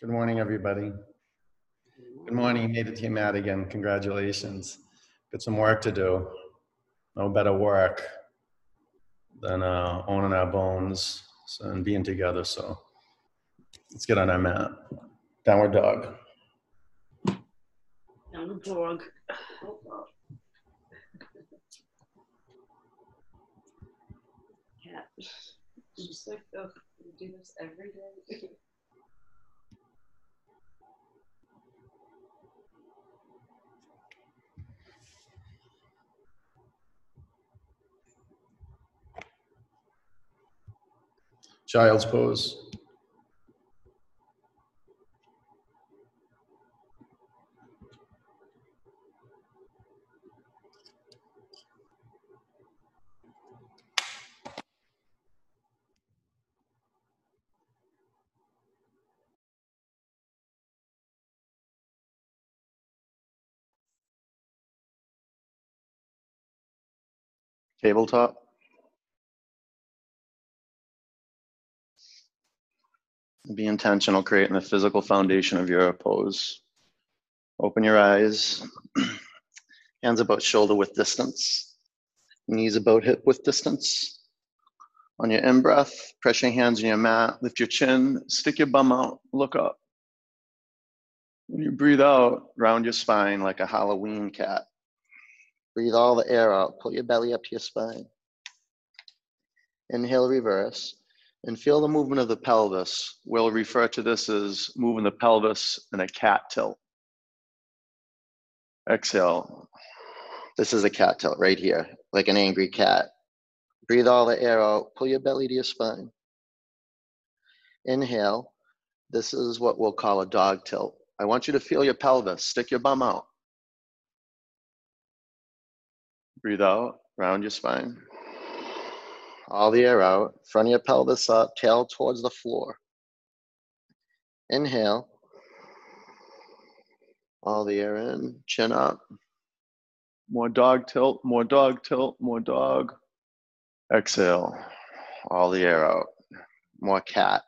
Good morning, everybody. Good morning. You made it to your mat again. Congratulations. Got some work to do. No better work than uh, owning our bones and being together. So let's get on our mat. Downward dog. Downward dog. Cat. Just like the, we do this every day. Child's pose. Tabletop. Be intentional, creating the physical foundation of your pose. Open your eyes. Hands about shoulder width distance. Knees about hip width distance. On your in breath, press your hands on your mat, lift your chin, stick your bum out, look up. When you breathe out, round your spine like a Halloween cat. Breathe all the air out, pull your belly up to your spine. Inhale, reverse and feel the movement of the pelvis. We'll refer to this as moving the pelvis in a cat tilt. Exhale. This is a cat tilt right here, like an angry cat. Breathe all the air out, pull your belly to your spine. Inhale. This is what we'll call a dog tilt. I want you to feel your pelvis, stick your bum out. Breathe out, round your spine all the air out, front of your pelvis up, tail towards the floor. Inhale, all the air in, chin up. More dog tilt, more dog tilt, more dog. Exhale, all the air out. More cat.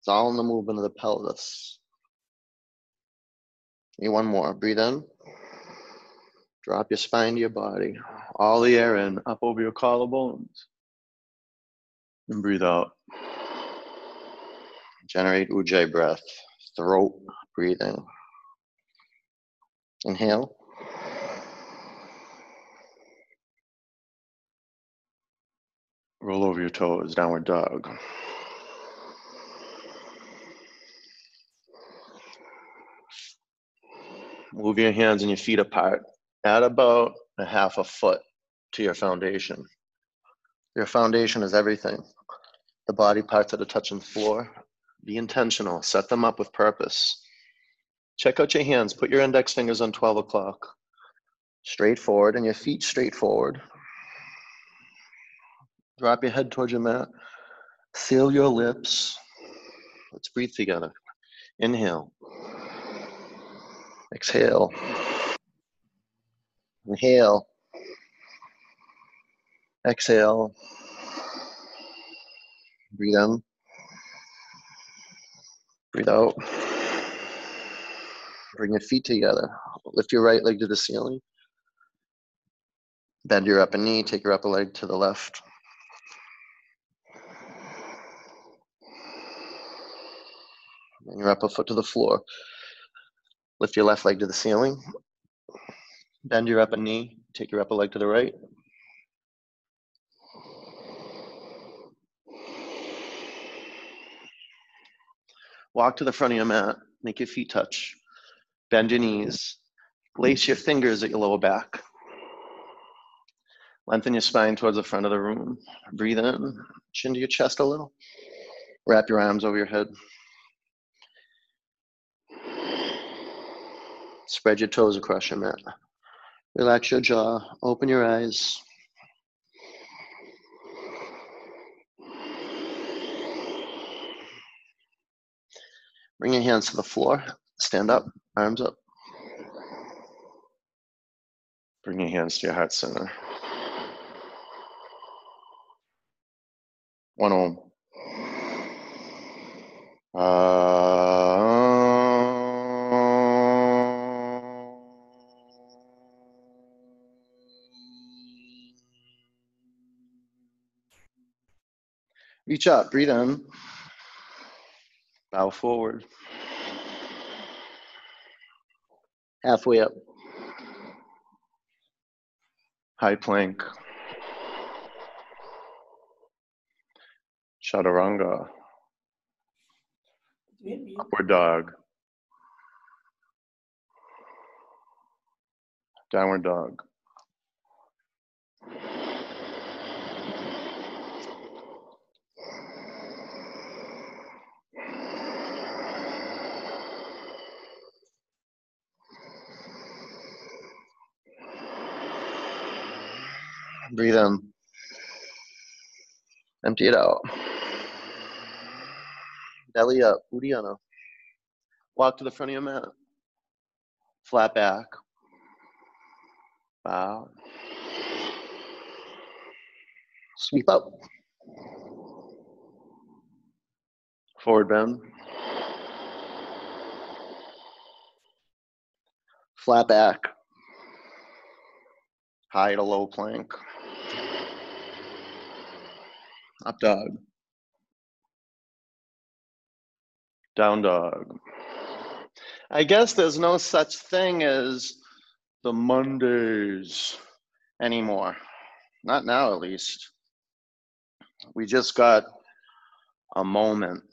It's all in the movement of the pelvis. Need one more. Breathe in. Drop your spine to your body. All the air in, up over your collarbones. And breathe out. Generate ujjayi breath, throat breathing. Inhale. Roll over your toes, downward dog. Move your hands and your feet apart. Add about a half a foot to your foundation. Your foundation is everything. The body parts that are touching the floor. Be intentional. Set them up with purpose. Check out your hands. Put your index fingers on 12 o'clock. Straight forward and your feet straight forward. Drop your head towards your mat. Seal your lips. Let's breathe together. Inhale. Exhale. Inhale. Exhale. Breathe in. Breathe out. Bring your feet together. Lift your right leg to the ceiling. Bend your upper knee. Take your upper leg to the left. And your upper foot to the floor. Lift your left leg to the ceiling. Bend your upper knee. Take your upper leg to the right. Walk to the front of your mat. Make your feet touch. Bend your knees. Lace your fingers at your lower back. Lengthen your spine towards the front of the room. Breathe in. Chin to your chest a little. Wrap your arms over your head. Spread your toes across your mat. Relax your jaw. Open your eyes. Bring your hands to the floor. Stand up, arms up. Bring your hands to your heart center. One Om. Uh, reach up, breathe in. Bow forward. Halfway up. High plank. Chaturanga. Upward dog. Downward dog. Breathe in. Empty it out. Belly up, Uddiyana. Walk to the front of your mat. Flat back. Bow. Sweep up. Forward bend. Flat back. High to low plank. Up dog. Down dog. I guess there's no such thing as the Mondays anymore. Not now, at least. We just got a moment.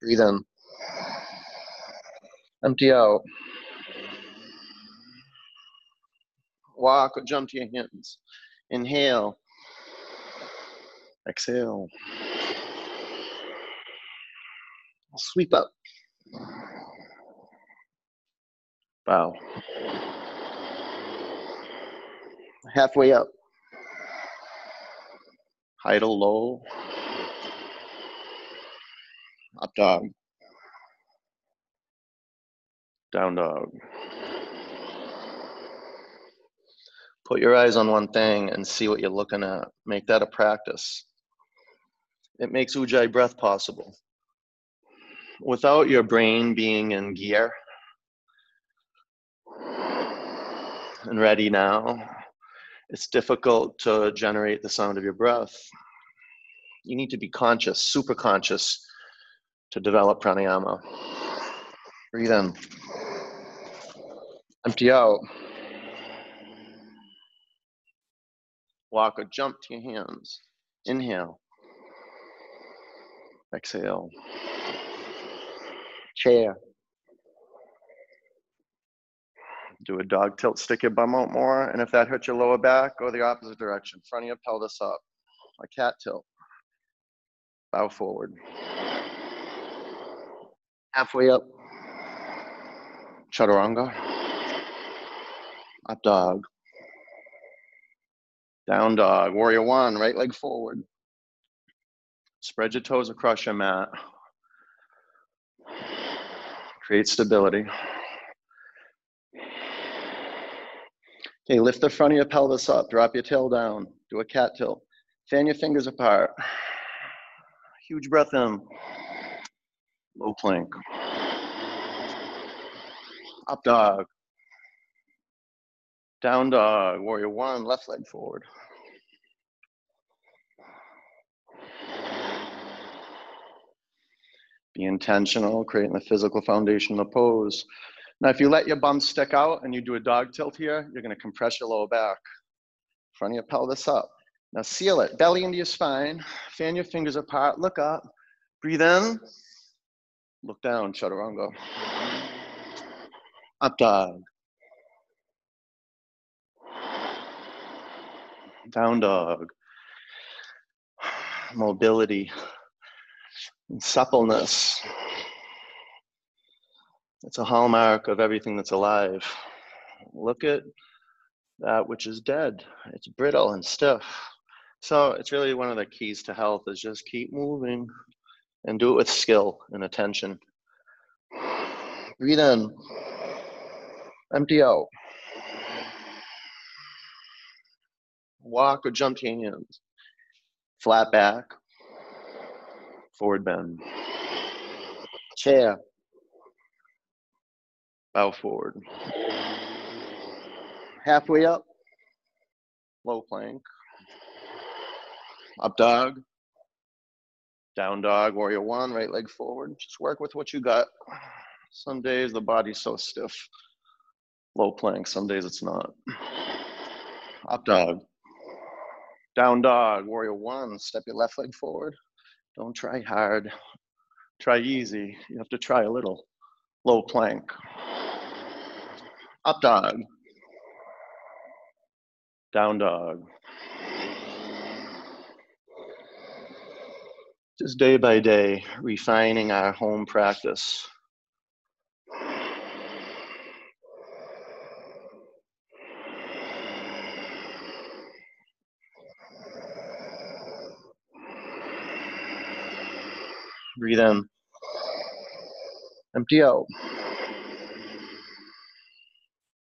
Breathe in. Empty out. Walk or jump to your hands. Inhale. Exhale. Sweep up. Bow. Halfway up. To low. Up dog. Down dog. Put your eyes on one thing and see what you're looking at. Make that a practice. It makes Ujjayi breath possible. Without your brain being in gear and ready now, it's difficult to generate the sound of your breath. You need to be conscious, super conscious, to develop pranayama. Breathe in. Empty out. Walk or jump to your hands. Inhale. Exhale. Chair. Do a dog tilt, stick your bum out more. And if that hurts your lower back, go the opposite direction. Front of your pelvis up. A cat tilt. Bow forward. Halfway up. Chaturanga. Up dog. Down dog. Warrior one, right leg forward. Spread your toes across your mat. Create stability. Okay, lift the front of your pelvis up. Drop your tail down. Do a cat tilt. Fan your fingers apart. Huge breath in. Low plank. Up dog. Down dog. Warrior one, left leg forward. Be intentional, creating the physical foundation of the pose. Now, if you let your bum stick out and you do a dog tilt here, you're going to compress your lower back. Front of your pelvis up. Now, seal it. Belly into your spine. Fan your fingers apart. Look up. Breathe in. Look down. Chaturanga. Up dog. Down dog. Mobility and suppleness. It's a hallmark of everything that's alive. Look at that which is dead. It's brittle and stiff. So it's really one of the keys to health is just keep moving and do it with skill and attention. Breathe in. Empty out. Walk or jump hands. Flat back. Forward bend. Chair. Bow forward. Halfway up. Low plank. Up dog. Down dog, warrior one, right leg forward. Just work with what you got. Some days the body's so stiff. Low plank, some days it's not. Up dog. Down dog, warrior one. Step your left leg forward. Don't try hard. Try easy. You have to try a little. Low plank. Up dog. Down dog. Just day by day, refining our home practice. Breathe in. Empty out.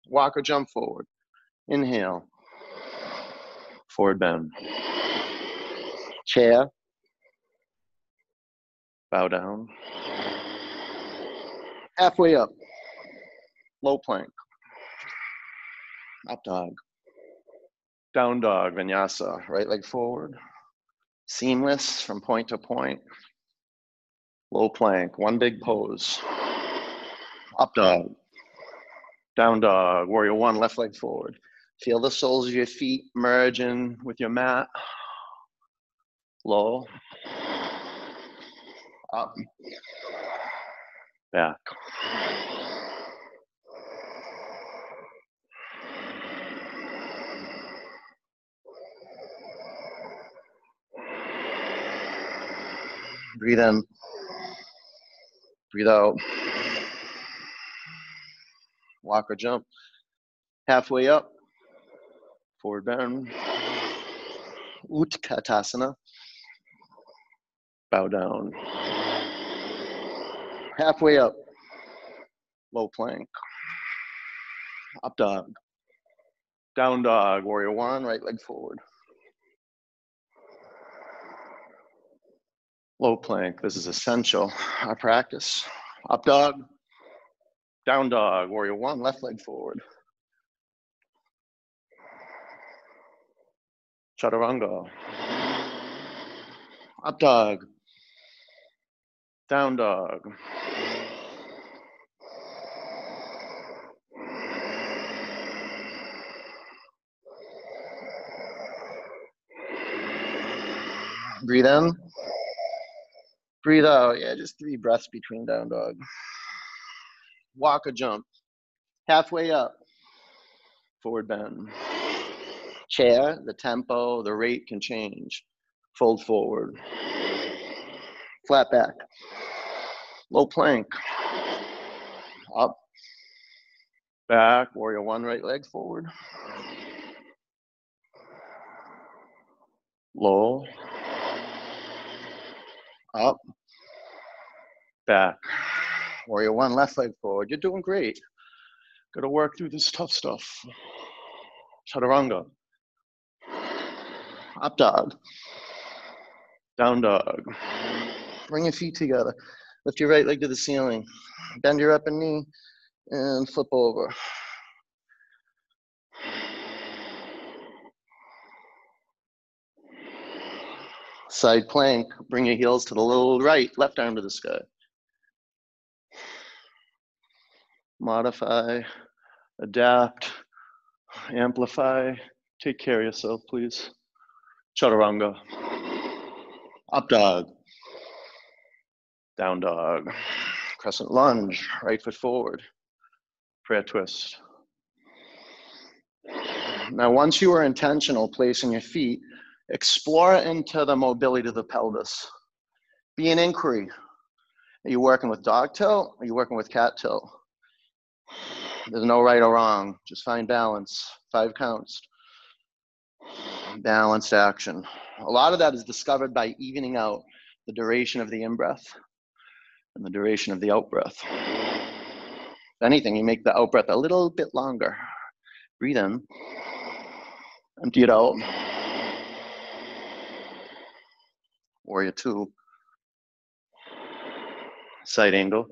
Walk or jump forward. Inhale. Forward bend. Chair. Bow down. Halfway up. Low plank. Up dog. Down dog, vinyasa. Right leg forward. Seamless from point to point. Low plank, one big pose. Up dog. Down dog, warrior one, left leg forward. Feel the soles of your feet merging with your mat. Low. Um, up. Back. Breathe in. Breathe out. Walk or jump. Halfway up. Forward bend. Utkatasana. Bow down. Halfway up. Low plank. Up dog. Down dog. Warrior one. Right leg forward. Low plank. This is essential. Our practice. Up dog. Down dog. Warrior one. Left leg forward. Chaturanga. Up dog. Down dog. Breathe in. Breathe out. Yeah, just three breaths between down dog. Walk a jump. Halfway up. Forward bend. Chair, the tempo, the rate can change. Fold forward. Flat back. Low plank. Up. Back. Warrior one, right leg forward. Low. Up. Back. Warrior one, left leg forward. You're doing great. Got to work through this tough stuff. Chaturanga. Up dog. Down dog. Bring your feet together. Lift your right leg to the ceiling. Bend your upper knee and flip over. Side plank. Bring your heels to the little right, left arm to the sky. Modify, adapt, amplify. Take care of yourself, please. Chaturanga. Up dog. Down dog. Crescent lunge. Right foot forward. Prayer twist. Now, once you are intentional placing your feet, explore into the mobility of the pelvis. Be an inquiry. Are you working with dog tilt? Are you working with cat tilt? There's no right or wrong. Just find balance. Five counts. Balanced action. A lot of that is discovered by evening out the duration of the in breath and the duration of the out breath. If anything, you make the out breath a little bit longer. Breathe in, empty it out. Warrior two. Side angle.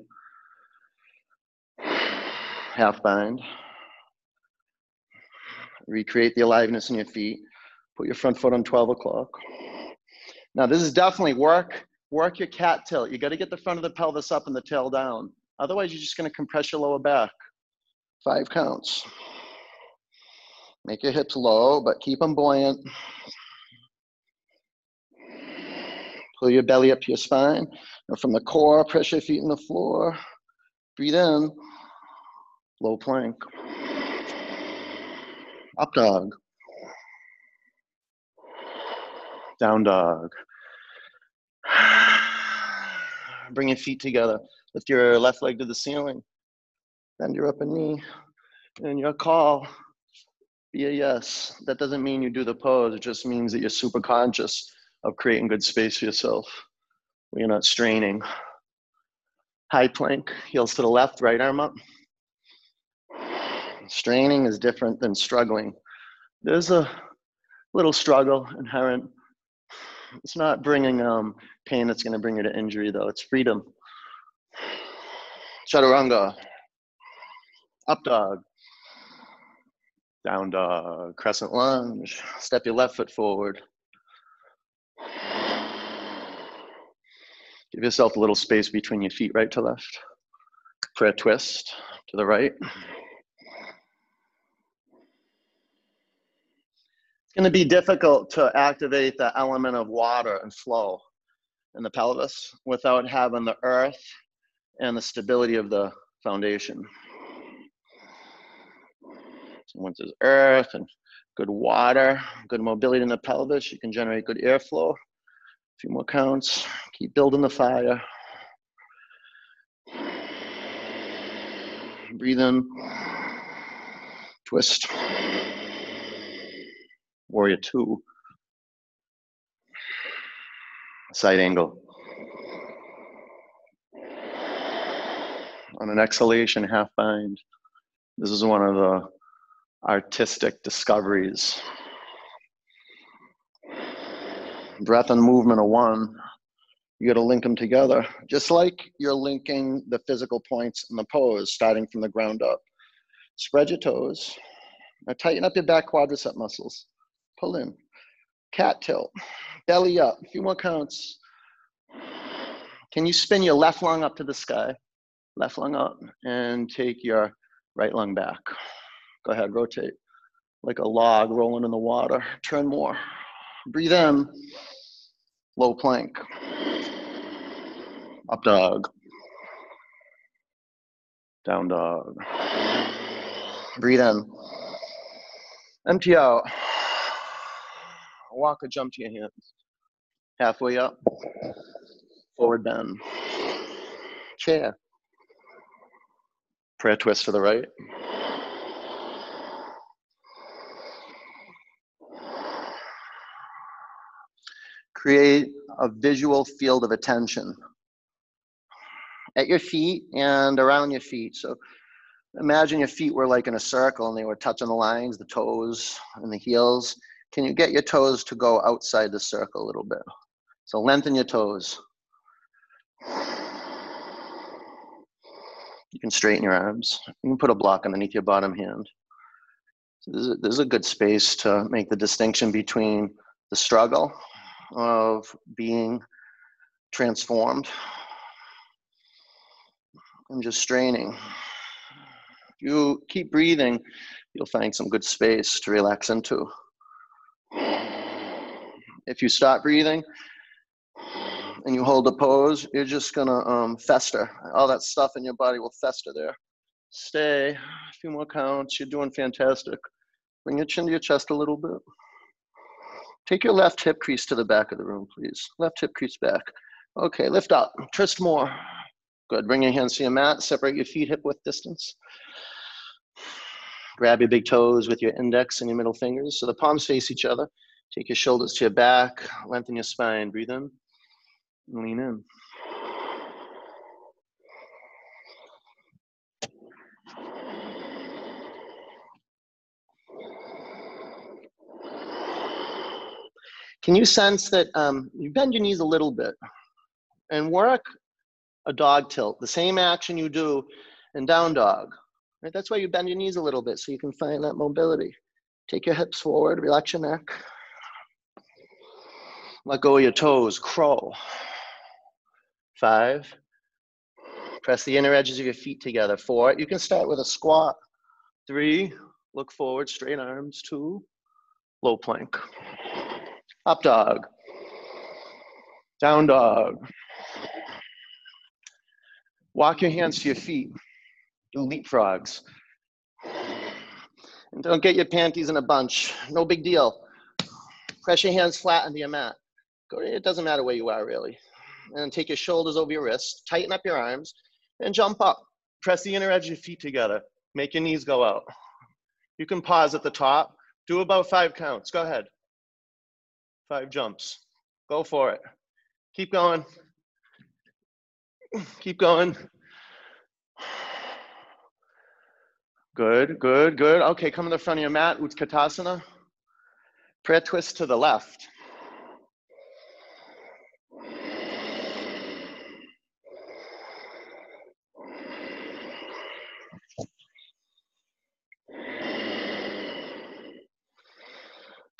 Half bind. Recreate the aliveness in your feet. Put your front foot on 12 o'clock. Now, this is definitely work. Work your cat tilt. You got to get the front of the pelvis up and the tail down. Otherwise, you're just going to compress your lower back. Five counts. Make your hips low, but keep them buoyant. Pull your belly up to your spine. And from the core, press your feet in the floor. Breathe in. Low plank. Up dog. Down dog. Bring your feet together. Lift your left leg to the ceiling. Bend your upper knee. And your call. Be a yes. That doesn't mean you do the pose. It just means that you're super conscious of creating good space for yourself. You're not straining. High plank, heels to the left, right arm up. Straining is different than struggling. There's a little struggle inherent. It's not bringing um, pain that's going to bring you to injury, though. It's freedom. Chaturanga. Up dog. Down dog. Crescent lunge. Step your left foot forward. Give yourself a little space between your feet, right to left. Prayer twist to the right. It's going to be difficult to activate the element of water and flow in the pelvis without having the earth and the stability of the foundation. So once there's earth and good water, good mobility in the pelvis, you can generate good airflow. A few more counts. Keep building the fire. Breathe in. Twist. Warrior two. Side angle. On an exhalation, half bind. This is one of the artistic discoveries. Breath and movement are one. You got to link them together, just like you're linking the physical points in the pose, starting from the ground up. Spread your toes. Now tighten up your back quadricep muscles. Pull in. Cat tilt. Belly up. A few more counts. Can you spin your left lung up to the sky? Left lung up and take your right lung back. Go ahead, rotate like a log rolling in the water. Turn more. Breathe in. Low plank. Up dog. Down dog. Breathe in. Empty out. Walk a jump to your hands. Halfway up. Forward bend. Chair. Prayer twist to the right. Create a visual field of attention at your feet and around your feet. So imagine your feet were like in a circle and they were touching the lines, the toes and the heels. Can you get your toes to go outside the circle a little bit? So lengthen your toes. You can straighten your arms. You can put a block underneath your bottom hand. So this, is, this is a good space to make the distinction between the struggle of being transformed and just straining. If you keep breathing, you'll find some good space to relax into. If you stop breathing and you hold the pose, you're just gonna um, fester. All that stuff in your body will fester there. Stay, a few more counts. You're doing fantastic. Bring your chin to your chest a little bit. Take your left hip crease to the back of the room, please. Left hip crease back. Okay, lift up, twist more. Good, bring your hands to your mat, separate your feet hip width distance. Grab your big toes with your index and your middle fingers so the palms face each other. Take your shoulders to your back, lengthen your spine, breathe in, lean in. Can you sense that um, you bend your knees a little bit and work a dog tilt, the same action you do in down dog. Right? That's why you bend your knees a little bit so you can find that mobility. Take your hips forward, relax your neck. Let go of your toes, crow. Five. Press the inner edges of your feet together. Four. You can start with a squat. Three. Look forward, straight arms. Two. Low plank. Up dog. Down dog. Walk your hands to your feet. Leapfrogs. And don't get your panties in a bunch. No big deal. Press your hands flat on your mat. It doesn't matter where you are really. And take your shoulders over your wrists. Tighten up your arms and jump up. Press the inner edge of your feet together. Make your knees go out. You can pause at the top. Do about five counts. Go ahead. Five jumps. Go for it. Keep going. Keep going. Good, good, good. Okay, come to the front of your mat, Utkatasana. Prayer twist to the left.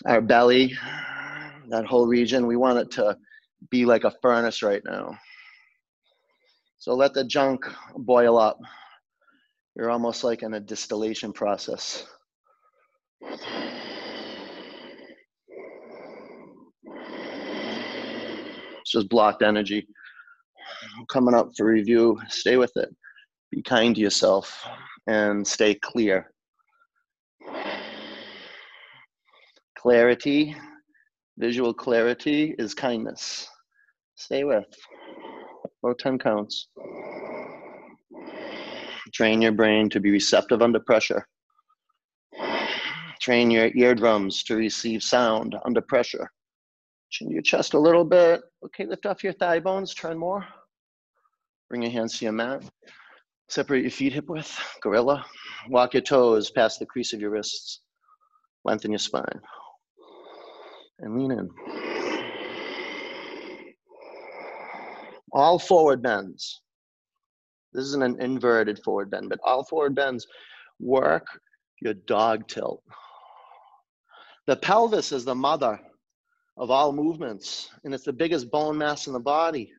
Our belly, that whole region, we want it to be like a furnace right now. So let the junk boil up. You're almost like in a distillation process. It's just blocked energy. Coming up for review, stay with it. Be kind to yourself and stay clear. Clarity, visual clarity is kindness. Stay with. About 10 counts. Train your brain to be receptive under pressure. Train your eardrums to receive sound under pressure. Chin your chest a little bit. Okay, lift off your thigh bones, turn more. Bring your hands to your mat. Separate your feet hip width, gorilla. Walk your toes past the crease of your wrists. Lengthen your spine. And lean in. All forward bends. This isn't an inverted forward bend, but all forward bends work your dog tilt. The pelvis is the mother of all movements, and it's the biggest bone mass in the body.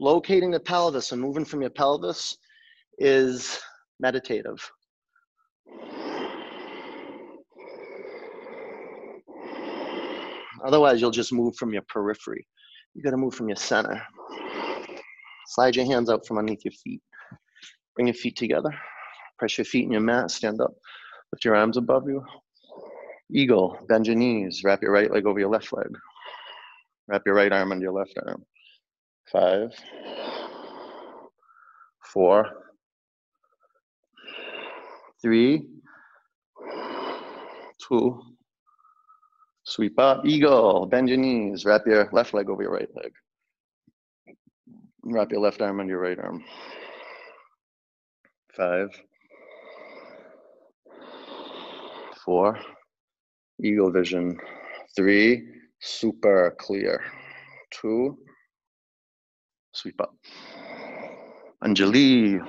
Locating the pelvis and moving from your pelvis is meditative. Otherwise, you'll just move from your periphery. You got to move from your center. Slide your hands out from underneath your feet. Bring your feet together. Press your feet in your mat. Stand up. Lift your arms above you. Eagle. Bend your knees. Wrap your right leg over your left leg. Wrap your right arm under your left arm. Five, four, three, two, sweep up, eagle, bend your knees, wrap your left leg over your right leg. Wrap your left arm under your right arm. Five, four, eagle vision. Three, super clear. Two, sweep up. Anjali,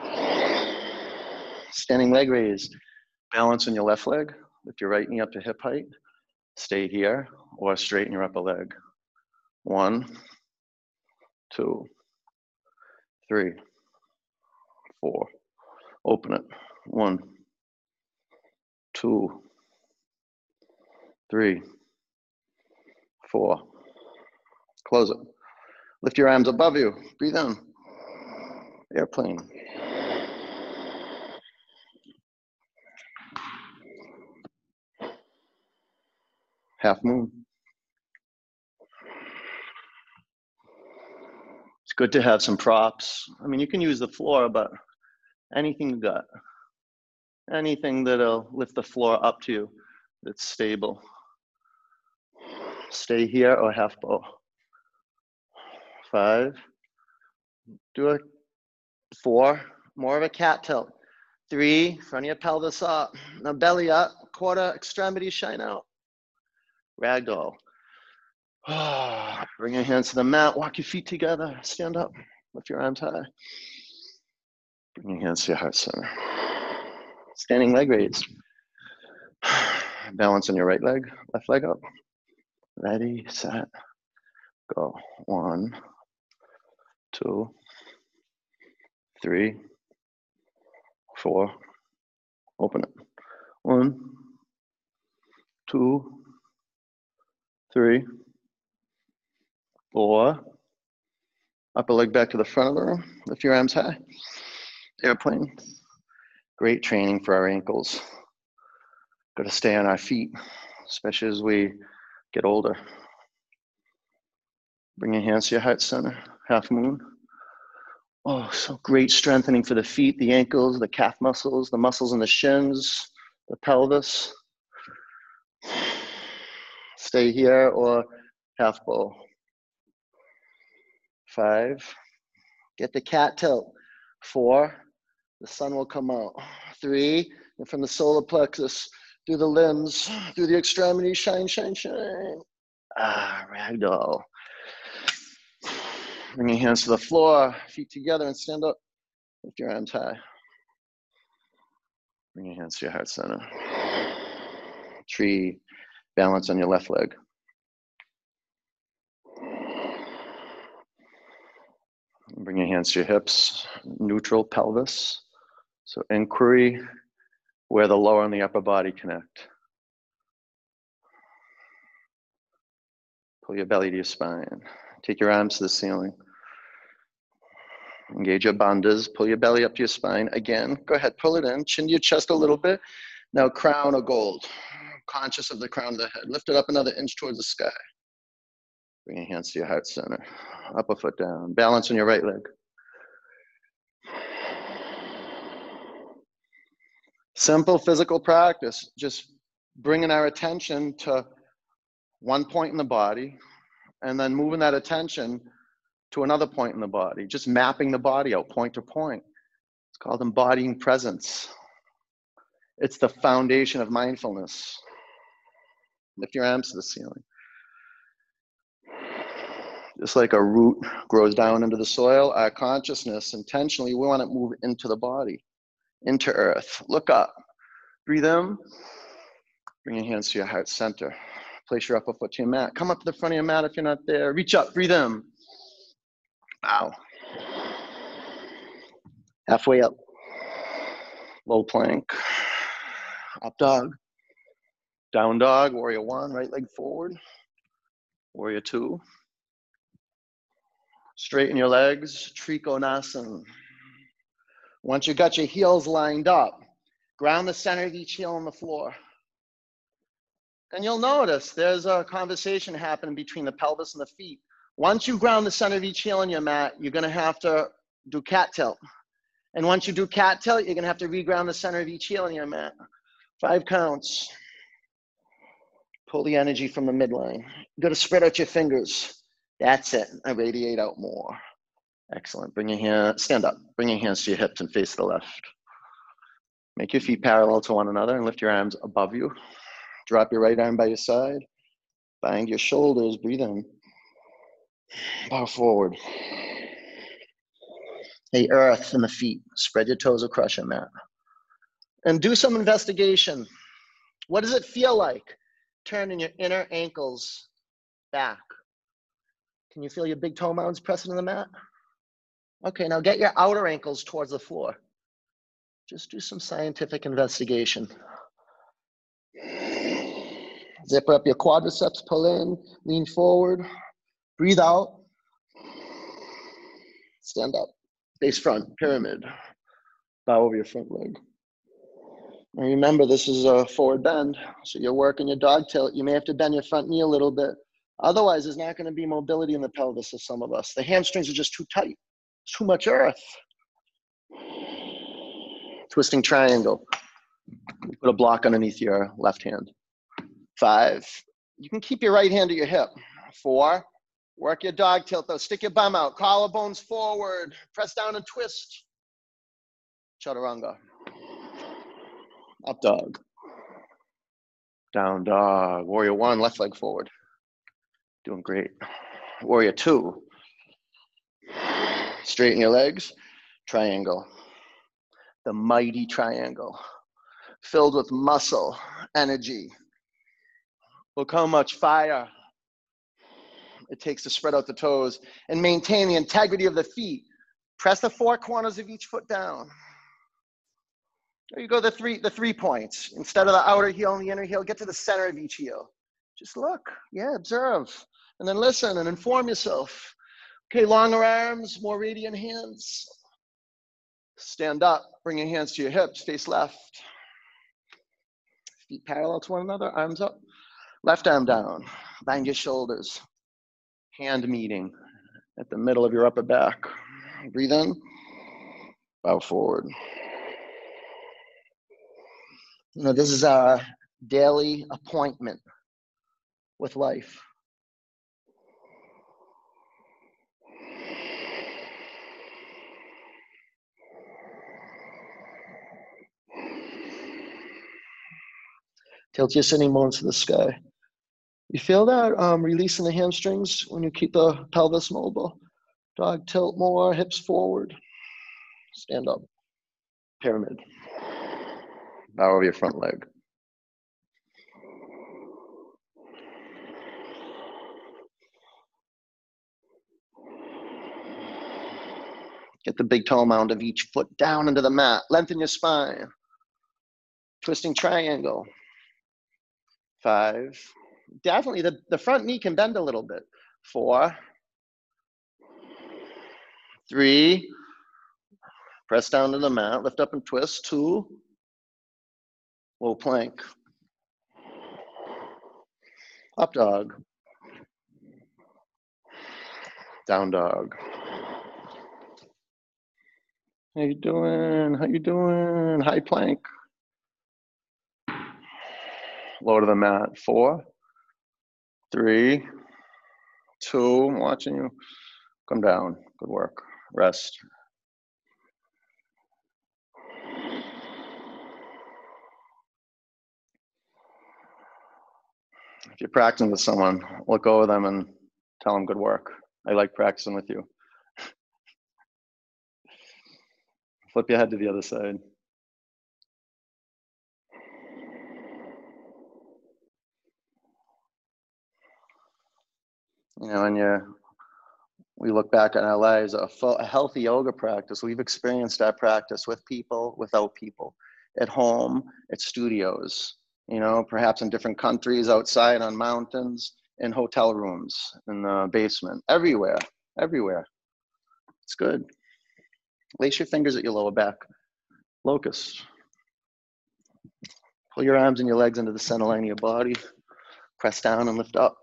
standing leg raise. Balance on your left leg. Lift your right knee up to hip height. Stay here or straighten your upper leg. One, two, three, four. Open it. One, two, three, four. Close it. Lift your arms above you. Breathe in. Airplane. Half moon. It's good to have some props. I mean, you can use the floor, but anything you got. Anything that'll lift the floor up to you that's stable. Stay here or half bow. Five. Do a four. More of a cat tilt. Three. Front of your pelvis up. Now belly up. Quarter extremities shine out. Ragdoll. Bring your hands to the mat. Walk your feet together. Stand up. Lift your arms high. Bring your hands to your heart center. Standing leg raised. Balance on your right leg, left leg up. Ready, set, go. One, two, three, four. Open it. One, two, three, four. Upper leg back to the front of the room. Lift your arms high. Airplane. Great training for our ankles. Got to stay on our feet, especially as we get older. Bring your hands to your heart center, half moon. Oh, so great strengthening for the feet, the ankles, the calf muscles, the muscles in the shins, the pelvis. Stay here or half bow. Five. Get the cat tilt. Four. The sun will come out. Three. And from the solar plexus through the limbs, through the extremities, shine, shine, shine. Ah, ragdoll. Bring your hands to the floor, feet together, and stand up. Lift your arms high. Bring your hands to your heart center. Tree, balance on your left leg. Bring your hands to your hips, neutral pelvis. So inquiry, where the lower and the upper body connect. Pull your belly to your spine. Take your arms to the ceiling. Engage your bandhas. Pull your belly up to your spine. Again, go ahead, pull it in. Chin to your chest a little bit. Now, crown or gold. Conscious of the crown of the head. Lift it up another inch towards the sky. Bring your hands to your heart center. Upper foot down. Balance on your right leg. Simple physical practice. Just bringing our attention to one point in the body and then moving that attention to another point in the body, just mapping the body out point to point. It's called embodying presence. It's the foundation of mindfulness. Lift your arms to the ceiling. Just like a root grows down into the soil, our consciousness intentionally, we want to move into the body, into earth. Look up, breathe in, bring your hands to your heart center. Place your upper foot to your mat. Come up to the front of your mat if you're not there. Reach up, breathe in. Wow. Halfway up. Low plank. Up dog. Down dog, warrior one, right leg forward. Warrior two. Straighten your legs, Trikonasana. Once you got your heels lined up, ground the center of each heel on the floor. And you'll notice there's a conversation happening between the pelvis and the feet. Once you ground the center of each heel on your mat, you're gonna have to do cat tilt. And once you do cat tilt, you're gonna have to reground the center of each heel on your mat. Five counts. Pull the energy from the midline. You gotta spread out your fingers. That's it. I radiate out more. Excellent. Bring your hand, stand up. Bring your hands to your hips and face the left. Make your feet parallel to one another and lift your arms above you. Drop your right arm by your side. Bind your shoulders. Breathe in. Bow forward. Hey, earth in the feet. Spread your toes across your mat. And do some investigation. What does it feel like turning your inner ankles back? Can you feel your big toe mounds pressing on the mat? Okay, now get your outer ankles towards the floor. Just do some scientific investigation. Zip up your quadriceps, pull in, lean forward, breathe out. Stand up, face front, pyramid. Bow over your front leg. And remember, this is a forward bend, so you're working your dog tilt. You may have to bend your front knee a little bit. Otherwise, there's not going to be mobility in the pelvis of some of us. The hamstrings are just too tight. Too much earth. Twisting triangle. Put a block underneath your left hand. Five. You can keep your right hand at your hip. Four. Work your dog tilt though. Stick your bum out. Collarbones forward. Press down and twist. Chaturanga. Up dog. Down dog. Warrior one, left leg forward. Doing great. Warrior two. Straighten your legs. Triangle. The mighty triangle. Filled with muscle, energy. Look how much fire it takes to spread out the toes and maintain the integrity of the feet. Press the four corners of each foot down. There you go, the three, the three points. Instead of the outer heel and the inner heel, get to the center of each heel. Just look, yeah, observe, and then listen and inform yourself. Okay, longer arms, more radiant hands. Stand up, bring your hands to your hips, face left. Feet parallel to one another, arms up. Left arm down, bind your shoulders. Hand meeting at the middle of your upper back. Breathe in, bow forward. You know, this is our daily appointment with life. Tilt your sitting bones to the sky. You feel that um, releasing the hamstrings when you keep the pelvis mobile? Dog tilt more, hips forward. Stand up. Pyramid. Bow over your front leg. Get the big toe mound of each foot down into the mat. Lengthen your spine. Twisting triangle. Five. Definitely, the, the front knee can bend a little bit. Four. Three. Press down to the mat. Lift up and twist. Two. Low plank. Up dog. Down dog. How you doing? How you doing? High plank. Low to the mat. Four, three, two. I'm watching you. Come down. Good work. Rest. If you're practicing with someone, look over them and tell them good work. I like practicing with you. Flip your head to the other side. You know, and you, we look back on our lives, a, full, a healthy yoga practice. We've experienced that practice with people, without people, at home, at studios. You know, perhaps in different countries, outside on mountains, in hotel rooms, in the basement, everywhere, everywhere. It's good. Lace your fingers at your lower back. Locust. Pull your arms and your legs into the center line of your body. Press down and lift up.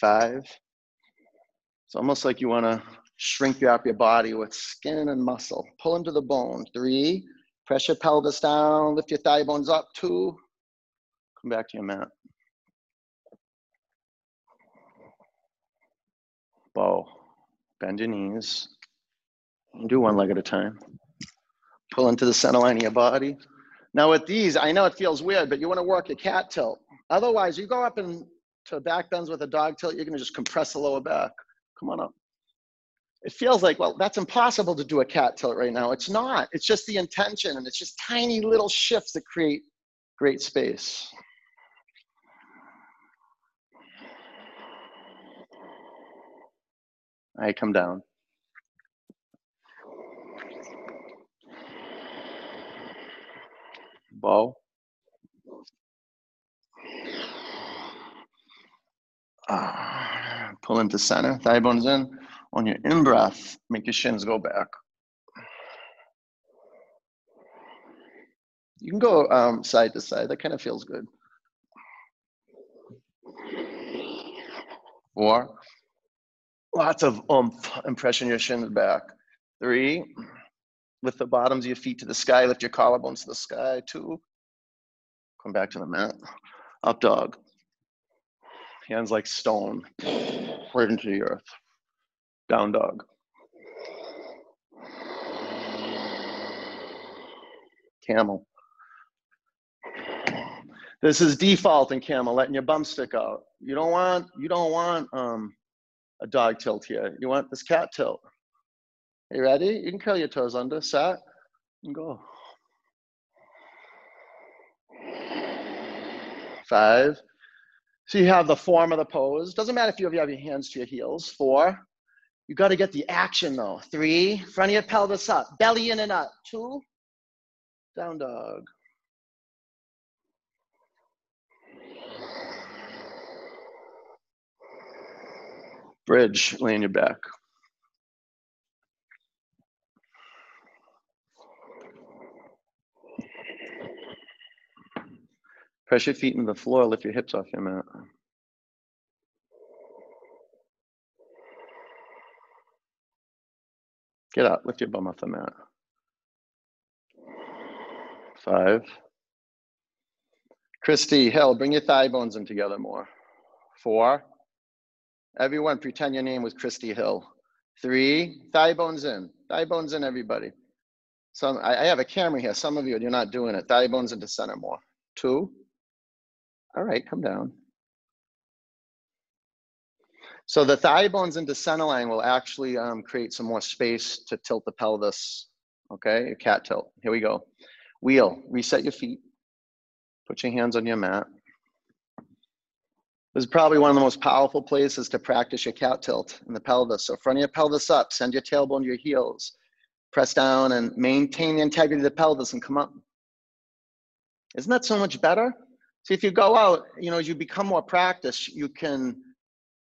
Five. It's almost like you want to shrink up your body with skin and muscle. Pull into the bone. Three. Press your pelvis down. Lift your thigh bones up. Two. Come back to your mat. Bow. Bend your knees. Do one leg at a time. Pull into the center line of your body. Now with these, I know it feels weird, but you want to work your cat tilt. Otherwise, you go up into back bends with a dog tilt, you're going to just compress the lower back. Come on up. It feels like, well, that's impossible to do a cat tilt right now. It's not. It's just the intention, and it's just tiny little shifts that create great space. I come down. bow. Ah, pull into center, thigh bones in. On your in breath, make your shins go back. You can go um, side to side. That kind of feels good. Four. Lots of oomph and pressing your shins back. Three. Lift the bottoms of your feet to the sky. Lift your collarbones to the sky. Two. Come back to the mat. Up dog. Hands like stone. Right into the earth. Down dog. Camel. This is default in camel, letting your bum stick out. You don't want you don't want um, a dog tilt here. You want this cat tilt. Are you ready? You can curl your toes under, set, and go. Five. So you have the form of the pose. Doesn't matter if you have your hands to your heels. Four. You got to get the action though. Three. Front of your pelvis up. Belly in and up. Two. Down dog. Bridge, lay on your back. Press your feet into the floor, lift your hips off your mat. Get up, lift your bum off the mat. Five. Christy, Hill, bring your thigh bones in together more. Four. Everyone, pretend your name was Christy Hill. Three, thigh bones in. Thigh bones in, everybody. Some, I, I have a camera here. Some of you, you're not doing it. Thigh bones into center more. Two. All right, come down. So the thigh bones into center line will actually um, create some more space to tilt the pelvis. Okay, a cat tilt. Here we go. Wheel, reset your feet. Put your hands on your mat. This is probably one of the most powerful places to practice your cat tilt in the pelvis. So front of your pelvis up, send your tailbone to your heels. Press down and maintain the integrity of the pelvis and come up. Isn't that so much better? See, if you go out, you know, as you become more practiced, you can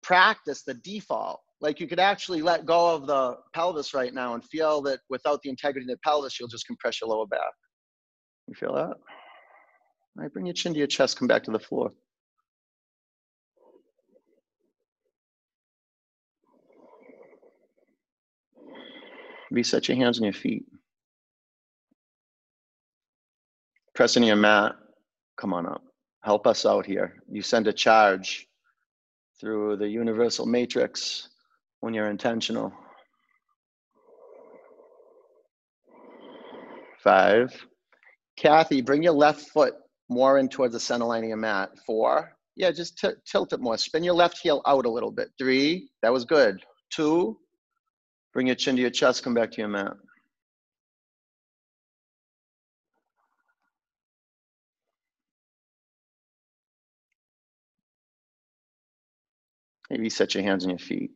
practice the default. Like you could actually let go of the pelvis right now and feel that without the integrity of the pelvis, you'll just compress your lower back. You feel that? All right, bring your chin to your chest, come back to the floor. Reset your hands on your feet. Press into your mat. Come on up. Help us out here. You send a charge through the universal matrix when you're intentional. Five. Kathy, bring your left foot more in towards the center line of your mat. Four. Yeah, just tilt it more. Spin your left heel out a little bit. Three. That was good. Two. Bring your chin to your chest. Come back to your mat. Maybe set your hands on your feet.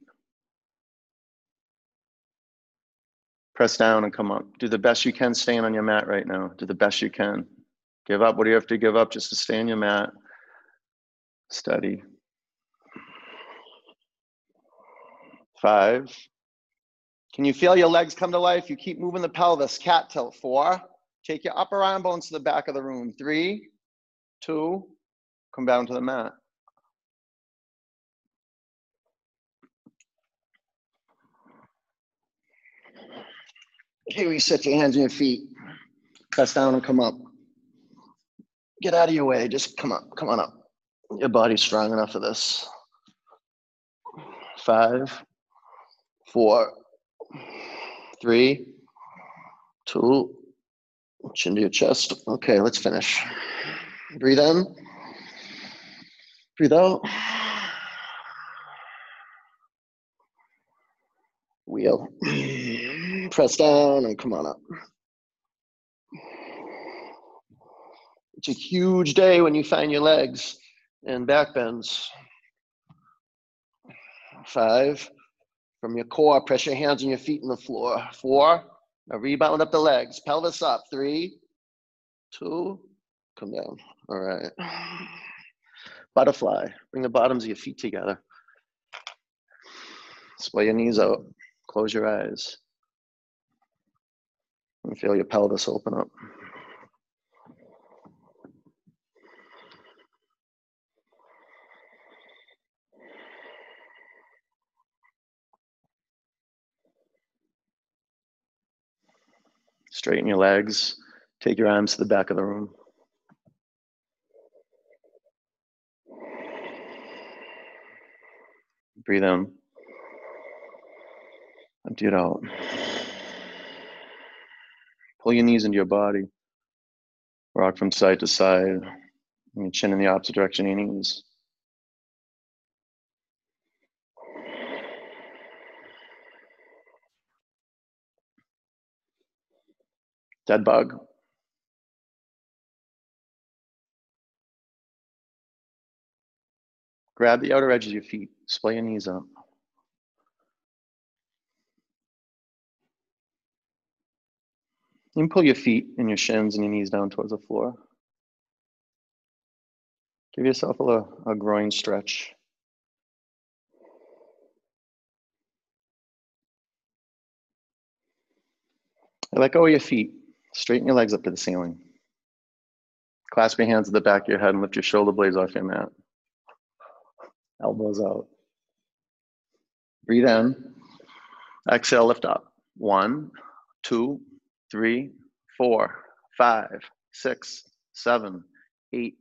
Press down and come up. Do the best you can staying on your mat right now. Do the best you can. Give up what do you have to give up just to stay on your mat. Steady. Five. Can you feel your legs come to life? You keep moving the pelvis. Cat tilt. Four. Take your upper arm bones to the back of the room. Three, two, come down to the mat. Okay, reset your hands on your feet. Press down and come up. Get out of your way. Just come up. Come on up. Your body's strong enough for this. Five, four, three, two, chin to your chest. Okay, let's finish. Breathe in. Breathe out. Wheel. Press down and come on up. It's a huge day when you find your legs and back bends. Five. From your core, press your hands and your feet on the floor. Four. Now rebound up the legs. Pelvis up. Three, two, come down. All right. Butterfly. Bring the bottoms of your feet together. Splay your knees out. Close your eyes. And feel your pelvis open up. Straighten your legs. Take your arms to the back of the room. Breathe in. Empty it out. Pull your knees into your body. Rock from side to side. Your chin in the opposite direction your knees. Dead bug. Grab the outer edge of your feet. Splay your knees up. You can pull your feet and your shins and your knees down towards the floor. Give yourself a, a groin stretch. Let go of your feet. Straighten your legs up to the ceiling. Clasp your hands at the back of your head and lift your shoulder blades off your mat. Elbows out. Breathe in. Exhale, lift up. One, two, three, four, five, six, seven, eight,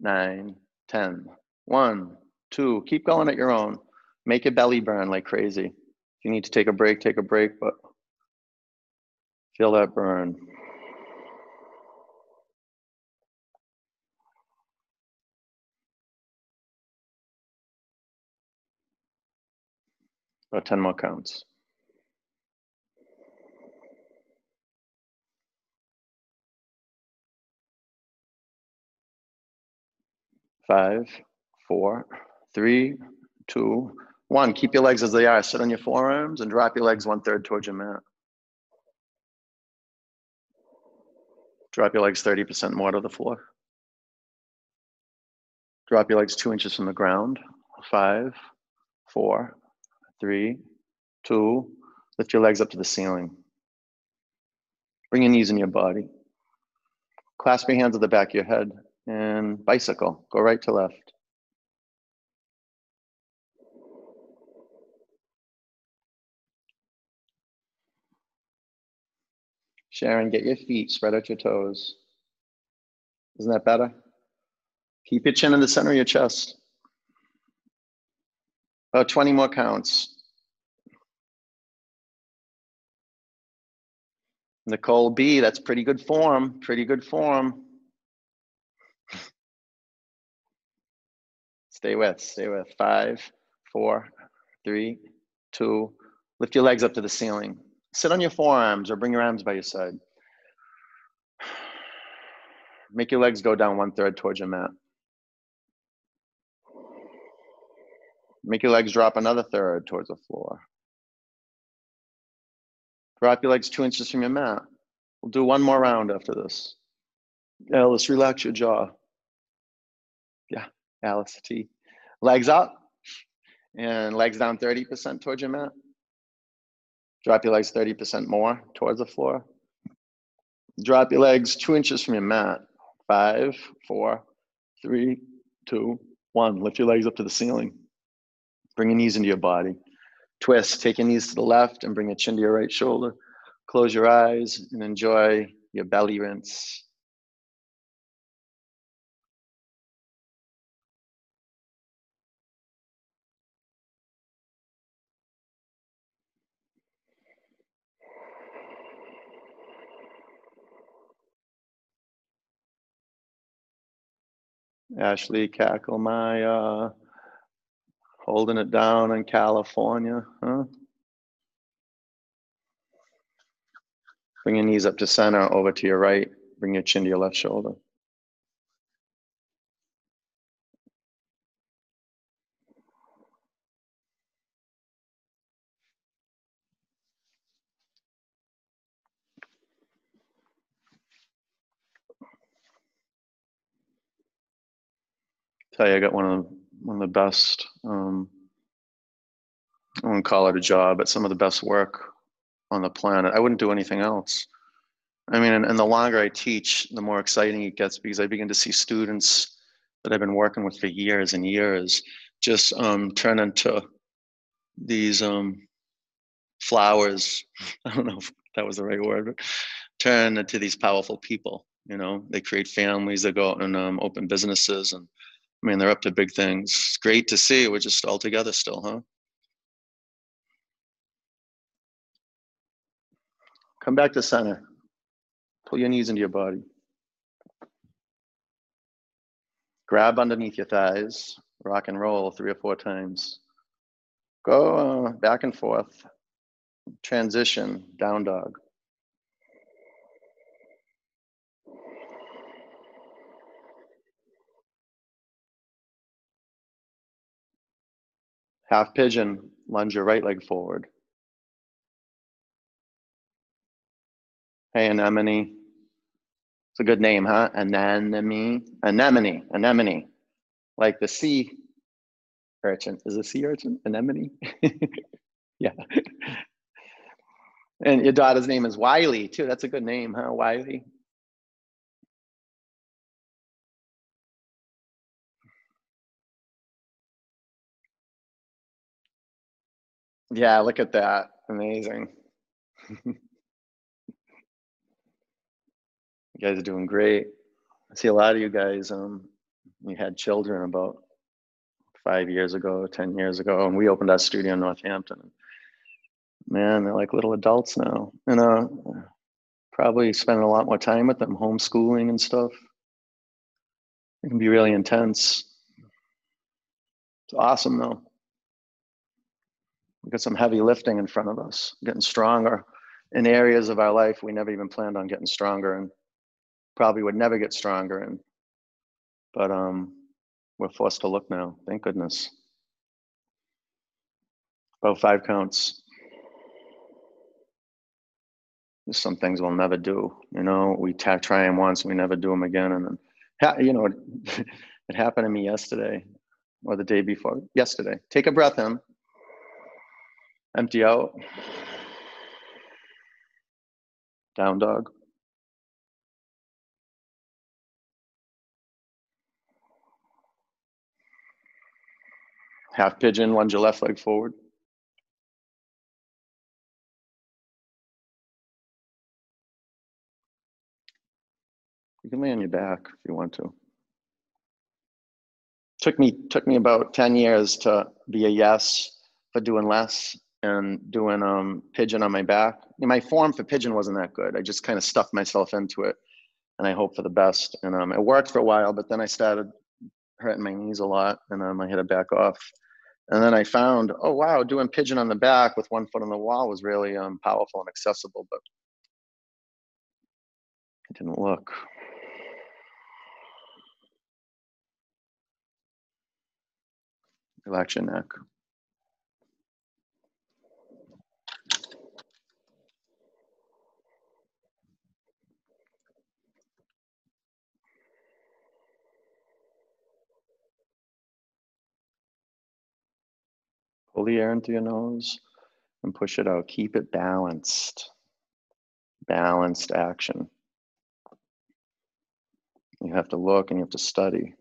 nine, ten. One, two. Keep going at your own. Make your belly burn like crazy. If you need to take a break, take a break, but feel that burn. About 10 more counts. Five, four, three, two, one. Keep your legs as they are. Sit on your forearms and drop your legs one third towards your mat. Drop your legs 30% more to the floor. Drop your legs two inches from the ground. Five, four, three, two. Lift your legs up to the ceiling. Bring your knees in your body. Clasp your hands at the back of your head and bicycle. Go right to left. Sharon, get your feet, spread out your toes. Isn't that better? Keep your chin in the center of your chest. About 20 more counts. Nicole B, that's pretty good form, pretty good form. Stay with, stay with. Five, four, three, two. Lift your legs up to the ceiling. Sit on your forearms or bring your arms by your side. Make your legs go down one third towards your mat. Make your legs drop another third towards the floor. Drop your legs two inches from your mat. We'll do one more round after this. Now let's relax your jaw. Yeah, Alice T. Legs up and legs down 30% towards your mat. Drop your legs 30% more towards the floor. Drop your legs two inches from your mat. Five, four, three, two, one. Lift your legs up to the ceiling. Bring your knees into your body. Twist. Take your knees to the left and bring your chin to your right shoulder. Close your eyes and enjoy your belly rinse. Ashley Kakelmeyer, holding it down in California, huh? Bring your knees up to center, over to your right. Bring your chin to your left shoulder. Tell you, I got one of the, one of the best. Um, I wouldn't call it a job, but some of the best work on the planet. I wouldn't do anything else. I mean, and, and the longer I teach, the more exciting it gets because I begin to see students that I've been working with for years and years just um, turn into these um, flowers. I don't know if that was the right word, but turn into these powerful people. You know, they create families, they go out and um, open businesses, and I mean, they're up to big things. It's great to see. We're just all together still, huh? Come back to center. Pull your knees into your body. Grab underneath your thighs. Rock and roll three or four times. Go uh, back and forth. Transition, down dog. Half pigeon, lunge your right leg forward. Hey, anemone. It's a good name, huh? Anemone, anemone, anemone. Like the sea urchin. Is it sea urchin? Anemone? yeah. And your daughter's name is Wiley, too. That's a good name, huh? Wiley. Yeah, look at that. Amazing. you guys are doing great. I see a lot of you guys, um, you had children about five years ago, 10 years ago, and we opened our studio in Northampton. Man, they're like little adults now. And uh, probably spending a lot more time with them, homeschooling and stuff. It can be really intense. It's awesome though. We've got some heavy lifting in front of us, getting stronger in areas of our life we never even planned on getting stronger and probably would never get stronger in. But um, we're forced to look now, thank goodness. About five counts. There's some things we'll never do. You know, we try them once, we never do them again. And then, ha- you know, it, it happened to me yesterday or the day before. Yesterday. Take a breath in. Empty out. Down dog. Half pigeon, lunge your left leg forward. You can lay on your back if you want to. Took me took me about 10 years to be a yes for doing less and doing um, pigeon on my back. My form for pigeon wasn't that good. I just kind of stuffed myself into it, and I hope for the best. And um, it worked for a while, but then I started hurting my knees a lot, and um, I had to back off. And then I found, oh wow, doing pigeon on the back with one foot on the wall was really um, powerful and accessible, but it didn't look. Relax your neck. Pull the air into your nose and push it out. Keep it balanced. Balanced action. You have to look and you have to study.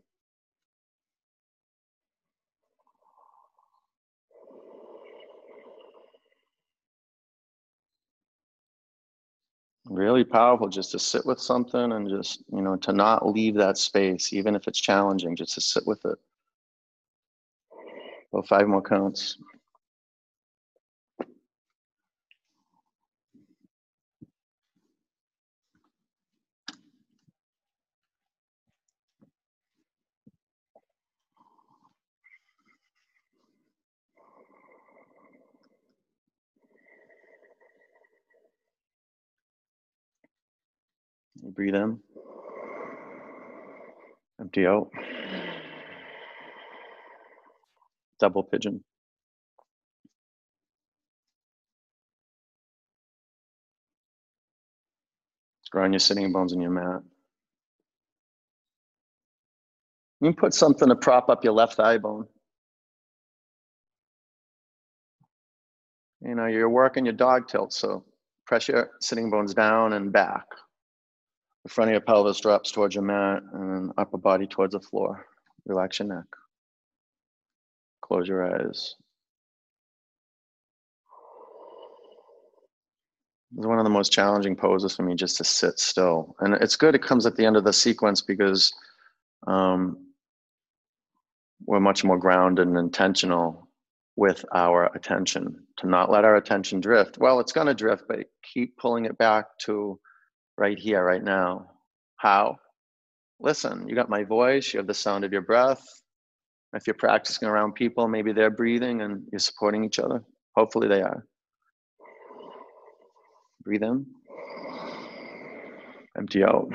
Really powerful just to sit with something and just, you know, to not leave that space, even if it's challenging, just to sit with it. Well, five more counts. Breathe in. Empty out. Double pigeon. Ground your sitting bones in your mat. You can put something to prop up your left thigh bone. You know, you're working your dog tilt, so press your sitting bones down and back. The front of your pelvis drops towards your mat and upper body towards the floor. Relax your neck. Close your eyes. It's one of the most challenging poses for me just to sit still. And it's good it comes at the end of the sequence because um, we're much more grounded and intentional with our attention to not let our attention drift. Well, it's going to drift, but keep pulling it back to right here, right now. How? Listen, you got my voice, you have the sound of your breath. If you're practicing around people, maybe they're breathing and you're supporting each other. Hopefully, they are. Breathe in, empty out,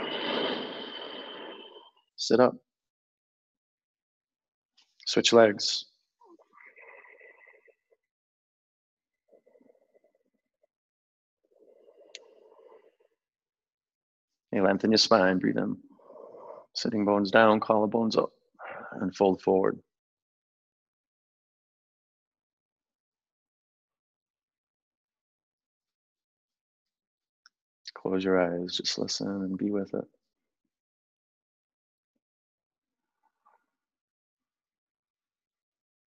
sit up, switch legs. You lengthen your spine, breathe in. Sitting bones down, collarbones up and fold forward. Close your eyes, just listen and be with it.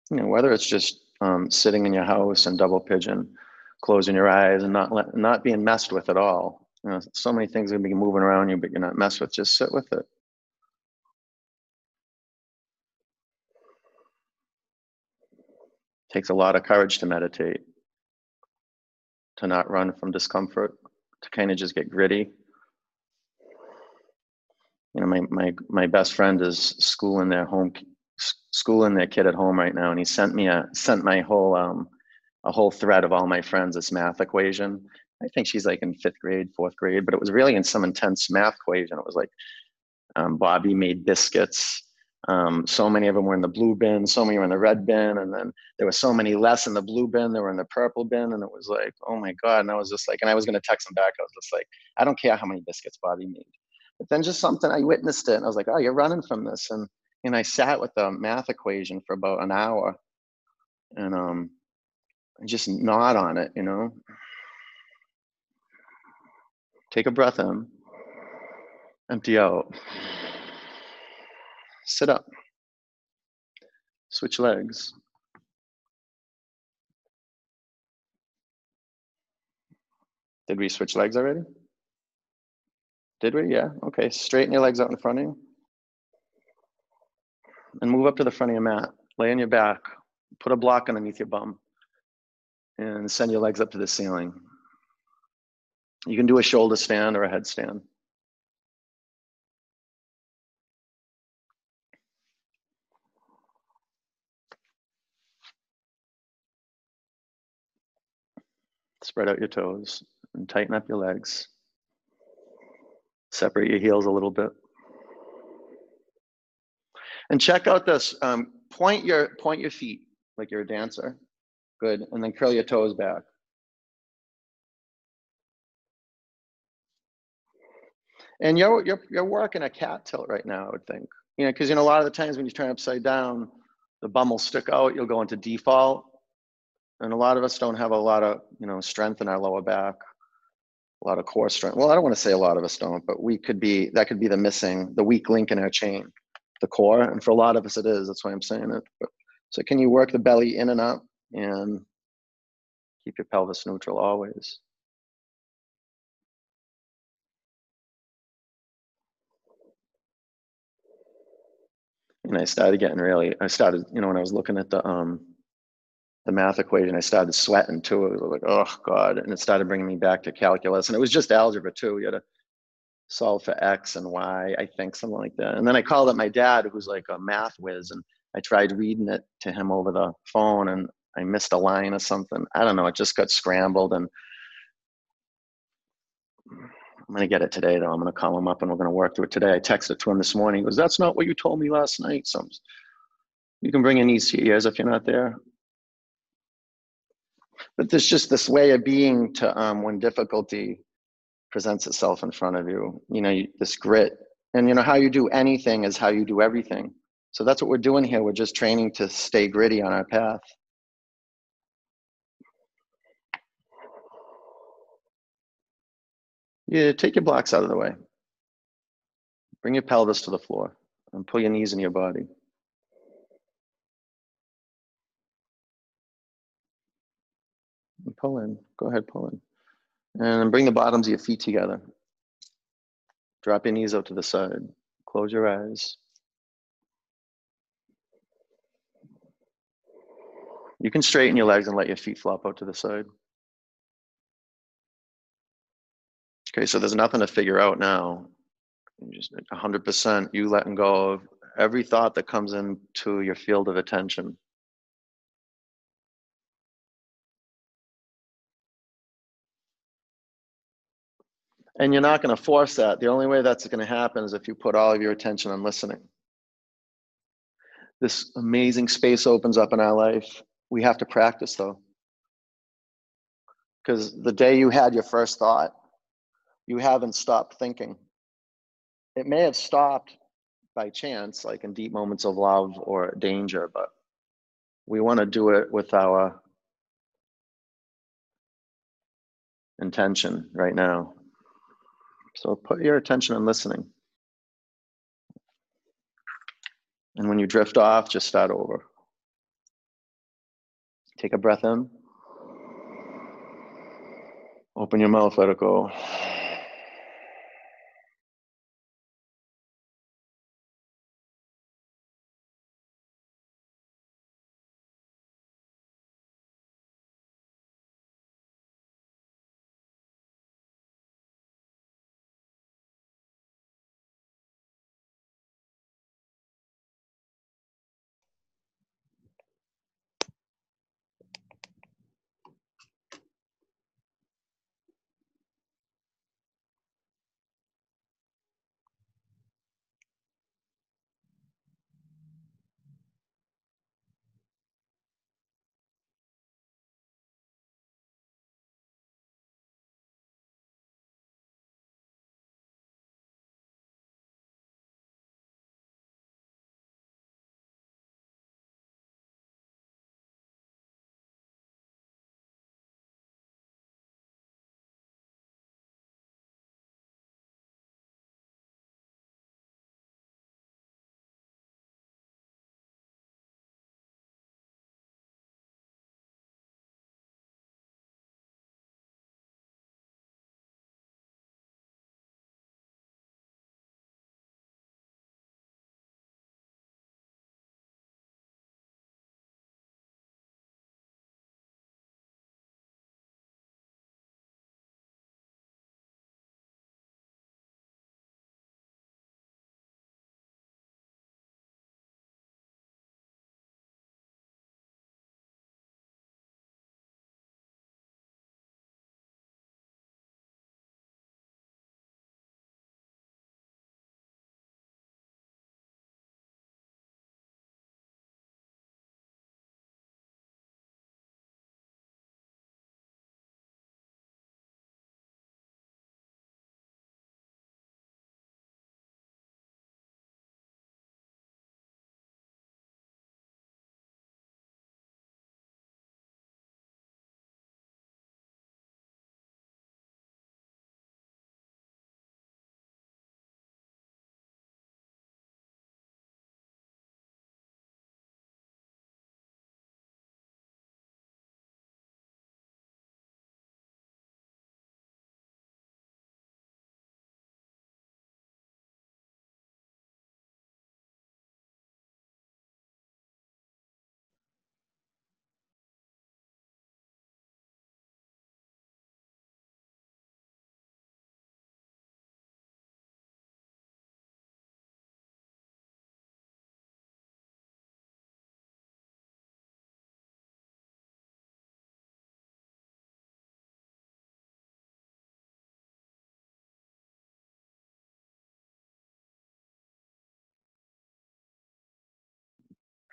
You know, whether it's just um, sitting in your house and double pigeon, closing your eyes and not let, not being messed with at all. You know, so many things are be moving around you, but you're not messed with. Just sit with it. Takes a lot of courage to meditate, to not run from discomfort, to kind of just get gritty. You know, my my my best friend is schooling their home schooling their kid at home right now, and he sent me a sent my whole um a whole thread of all my friends this math equation. I think she's like in fifth grade, fourth grade, but it was really in some intense math equation. It was like um, Bobby made biscuits. Um, so many of them were in the blue bin, so many were in the red bin, and then there were so many less in the blue bin. They were in the purple bin, and it was like, oh my god! And I was just like, and I was gonna text him back. I was just like, I don't care how many biscuits Bobby made. But then just something I witnessed it, and I was like, oh, you're running from this, and and I sat with the math equation for about an hour, and um, just nod on it, you know. Take a breath in, empty out. Sit up. Switch legs. Did we switch legs already? Did we? Yeah. Okay. Straighten your legs out in front of you. And move up to the front of your mat. Lay on your back. Put a block underneath your bum. And send your legs up to the ceiling. You can do a shoulder stand or a headstand. Spread out your toes and tighten up your legs. Separate your heels a little bit. And check out this. Um, point your point your feet like you're a dancer. Good. And then curl your toes back. And you're you're you're working a cat tilt right now, I would think. You know, because you know a lot of the times when you turn upside down, the bum will stick out. You'll go into default, and a lot of us don't have a lot of you know strength in our lower back, a lot of core strength. Well, I don't want to say a lot of us don't, but we could be that could be the missing, the weak link in our chain, the core. And for a lot of us, it is. That's why I'm saying it. But, so can you work the belly in and up and keep your pelvis neutral always? and I started getting really, I started, you know, when I was looking at the um the math equation, I started sweating too. It was like, oh God. And it started bringing me back to calculus. And it was just algebra too. You had to solve for X and Y, I think, something like that. And then I called up my dad, who's like a math whiz, and I tried reading it to him over the phone and I missed a line or something. I don't know. It just got scrambled and I'm gonna get it today though. I'm gonna call him up and we're gonna work through it today. I texted to him this morning. He goes, "That's not what you told me last night." So you can bring in ears if you're not there. But there's just this way of being to um, when difficulty presents itself in front of you. You know, you, this grit, and you know how you do anything is how you do everything. So that's what we're doing here. We're just training to stay gritty on our path. Yeah, take your blocks out of the way. Bring your pelvis to the floor and pull your knees in your body. Pull in. Go ahead, pull in. And bring the bottoms of your feet together. Drop your knees out to the side. Close your eyes. You can straighten your legs and let your feet flop out to the side. Okay, so there's nothing to figure out now. Just 100% you letting go of every thought that comes into your field of attention. And you're not going to force that. The only way that's going to happen is if you put all of your attention on listening. This amazing space opens up in our life. We have to practice though. Because the day you had your first thought, you haven't stopped thinking. it may have stopped by chance, like in deep moments of love or danger, but we want to do it with our intention right now. So put your attention on listening. And when you drift off, just start over. Take a breath in. Open your mouth, let it go.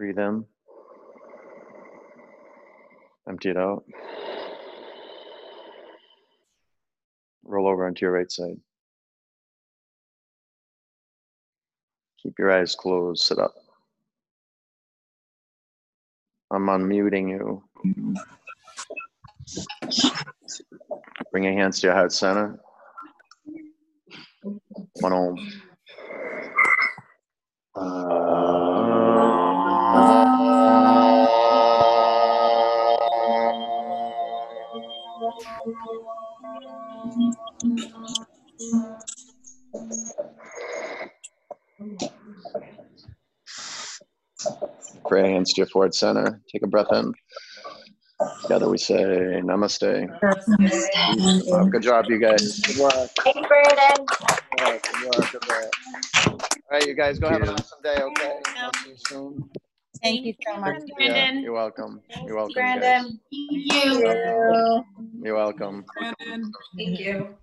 Breathe in. Empty it out. Roll over onto your right side. Keep your eyes closed. Sit up. I'm unmuting you. Bring your hands to your heart center. One om. Pray uh, your hands to your forward center. Take a breath in. Together we say namaste. Wow, good job, you guys. Good work. Thanks, Brandon. Good work, good work, good work. All right, you guys go have an awesome day, okay? I'll see you soon. Thank you so much. Yeah, You're welcome. You're welcome. Brandon. You. Thank you. You're welcome. Brandon. Thank you.